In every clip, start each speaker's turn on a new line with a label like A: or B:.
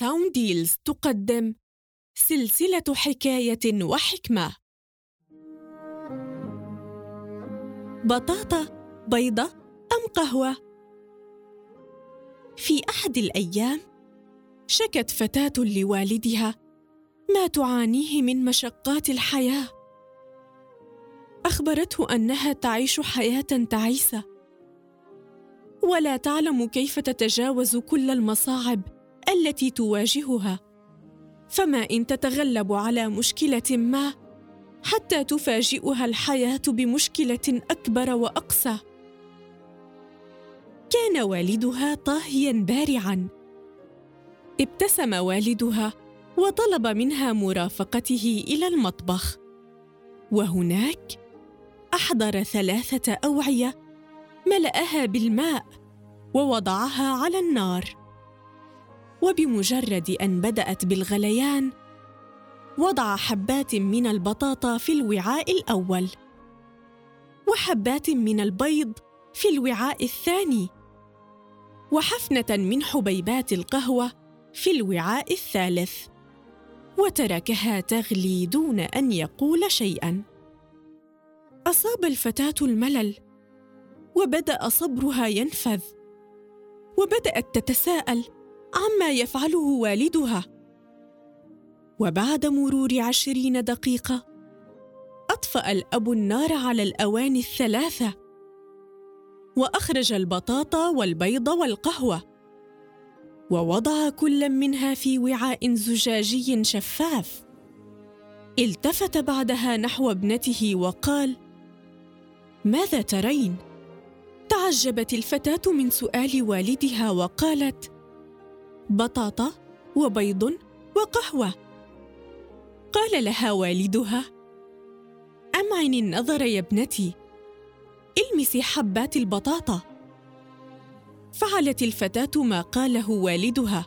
A: Sound Deals تقدم سلسلة حكاية وحكمة. بطاطا بيضة أم قهوة؟ في أحد الأيام شكت فتاة لوالدها ما تعانيه من مشقات الحياة. أخبرته أنها تعيش حياة تعيسة. ولا تعلم كيف تتجاوز كل المصاعب التي تواجهها. فما إن تتغلب على مشكلة ما حتى تفاجئها الحياة بمشكلة أكبر واقسى كان والدها طاهيا بارعا. ابتسم والدها وطلب منها مرافقته إلى المطبخ. وهناك أحضر ثلاثة أوعية ملأها بالماء ووضعها على النار. وبمجرد أن بدأت بالغليان وضع حبات من البطاطا في الوعاء الأول وحبات من البيض في الوعاء الثاني وحفنة من حبيبات القهوة في الوعاء الثالث وتركها تغلي دون أن يقول شيئا. أصاب الفتاة الملل وبدأ صبرها ينفذ وبدأت تتساءل عما يفعله والدها. وبعد مرور عشرين دقيقة أطفأ الأب النار على الاواني الثلاثة وأخرج البطاطا والبيض والقهوة ووضع كل منها في وعاء زجاجي شفاف. التفت بعدها نحو ابنته وقال ماذا ترين؟ تعجبت الفتاة من سؤال والدها وقالت بطاطا وبيض وقهوة. قال لها والدها امعن النظر يا ابنتي؟ إلمسي حبات البطاطا. فعلت الفتاة ما قاله والدها.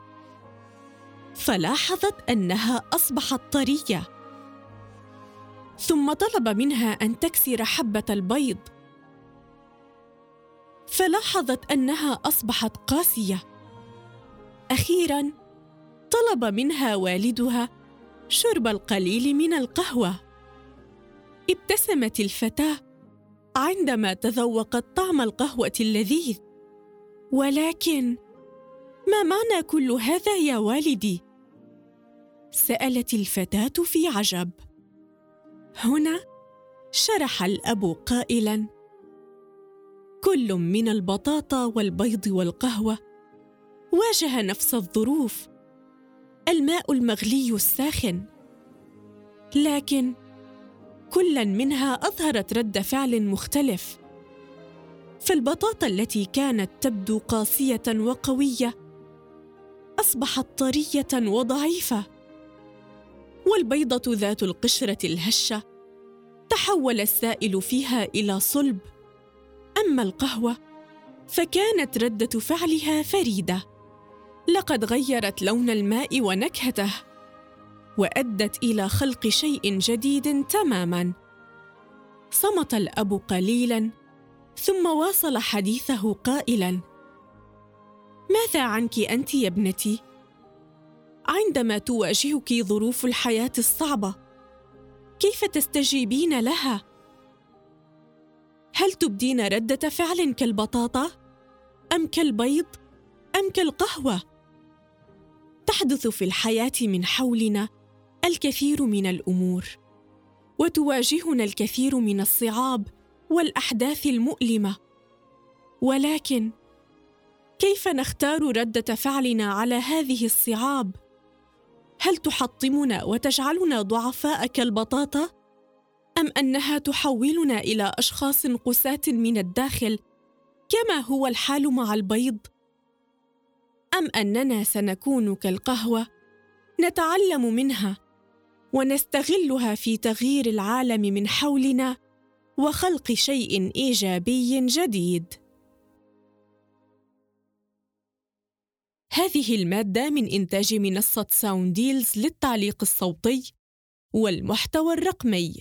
A: فلاحظت أنها أصبحت طرية. ثم طلب منها أن تكسر حبة البيض. فلاحظت أنها أصبحت قاسية. أخيرا طلب منها والدها شرب القليل من القهوة. ابتسمت الفتاة عندما تذوقت طعم القهوة اللذيذ. ولكن ما معنى كل هذا يا والدي؟ سألت الفتاة في عجب. هنا شرح الأب قائلا كل من البطاطا والبيض والقهوة واجه نفس الظروف. الماء المغلي الساخن. لكن كلا منها أظهرت رد فعل مختلف. فالبطاطا التي كانت تبدو قاسية وقوية أصبحت طرية وضعيفة. والبيضة ذات القشرة الهشة تحول السائل فيها إلى صلب. أما القهوة فكانت ردة فعلها فريدة. لقد غيرت لون الماء ونكهته وأدت إلى خلق شيء جديد تماما. صمت الأب قليلا ثم واصل حديثه قائلا ماذا عنك أنت يا ابنتي؟ عندما تواجهك ظروف الحياة الصعبة كيف تستجيبين لها؟ هل تبدين ردة فعل كالبطاطا؟ أم كالبيض؟ أم كالقهوة؟ تحدث في الحياة من حولنا الكثير من الأمور وتواجهنا الكثير من الصعاب والأحداث المؤلمة. ولكن كيف نختار رده فعلنا على هذه الصعاب؟ هل تحطمنا وتجعلنا ضعفاء كالبطاطا أم أنها تحولنا إلى أشخاص قساة من الداخل كما هو الحال مع البيض؟ أم أننا سنكون كالقهوة؟ نتعلم منها ونستغلها في تغيير العالم من حولنا وخلق شيء إيجابي جديد. هذه المادة من إنتاج منصة ساونديلز للتعليق الصوتي والمحتوى الرقمي.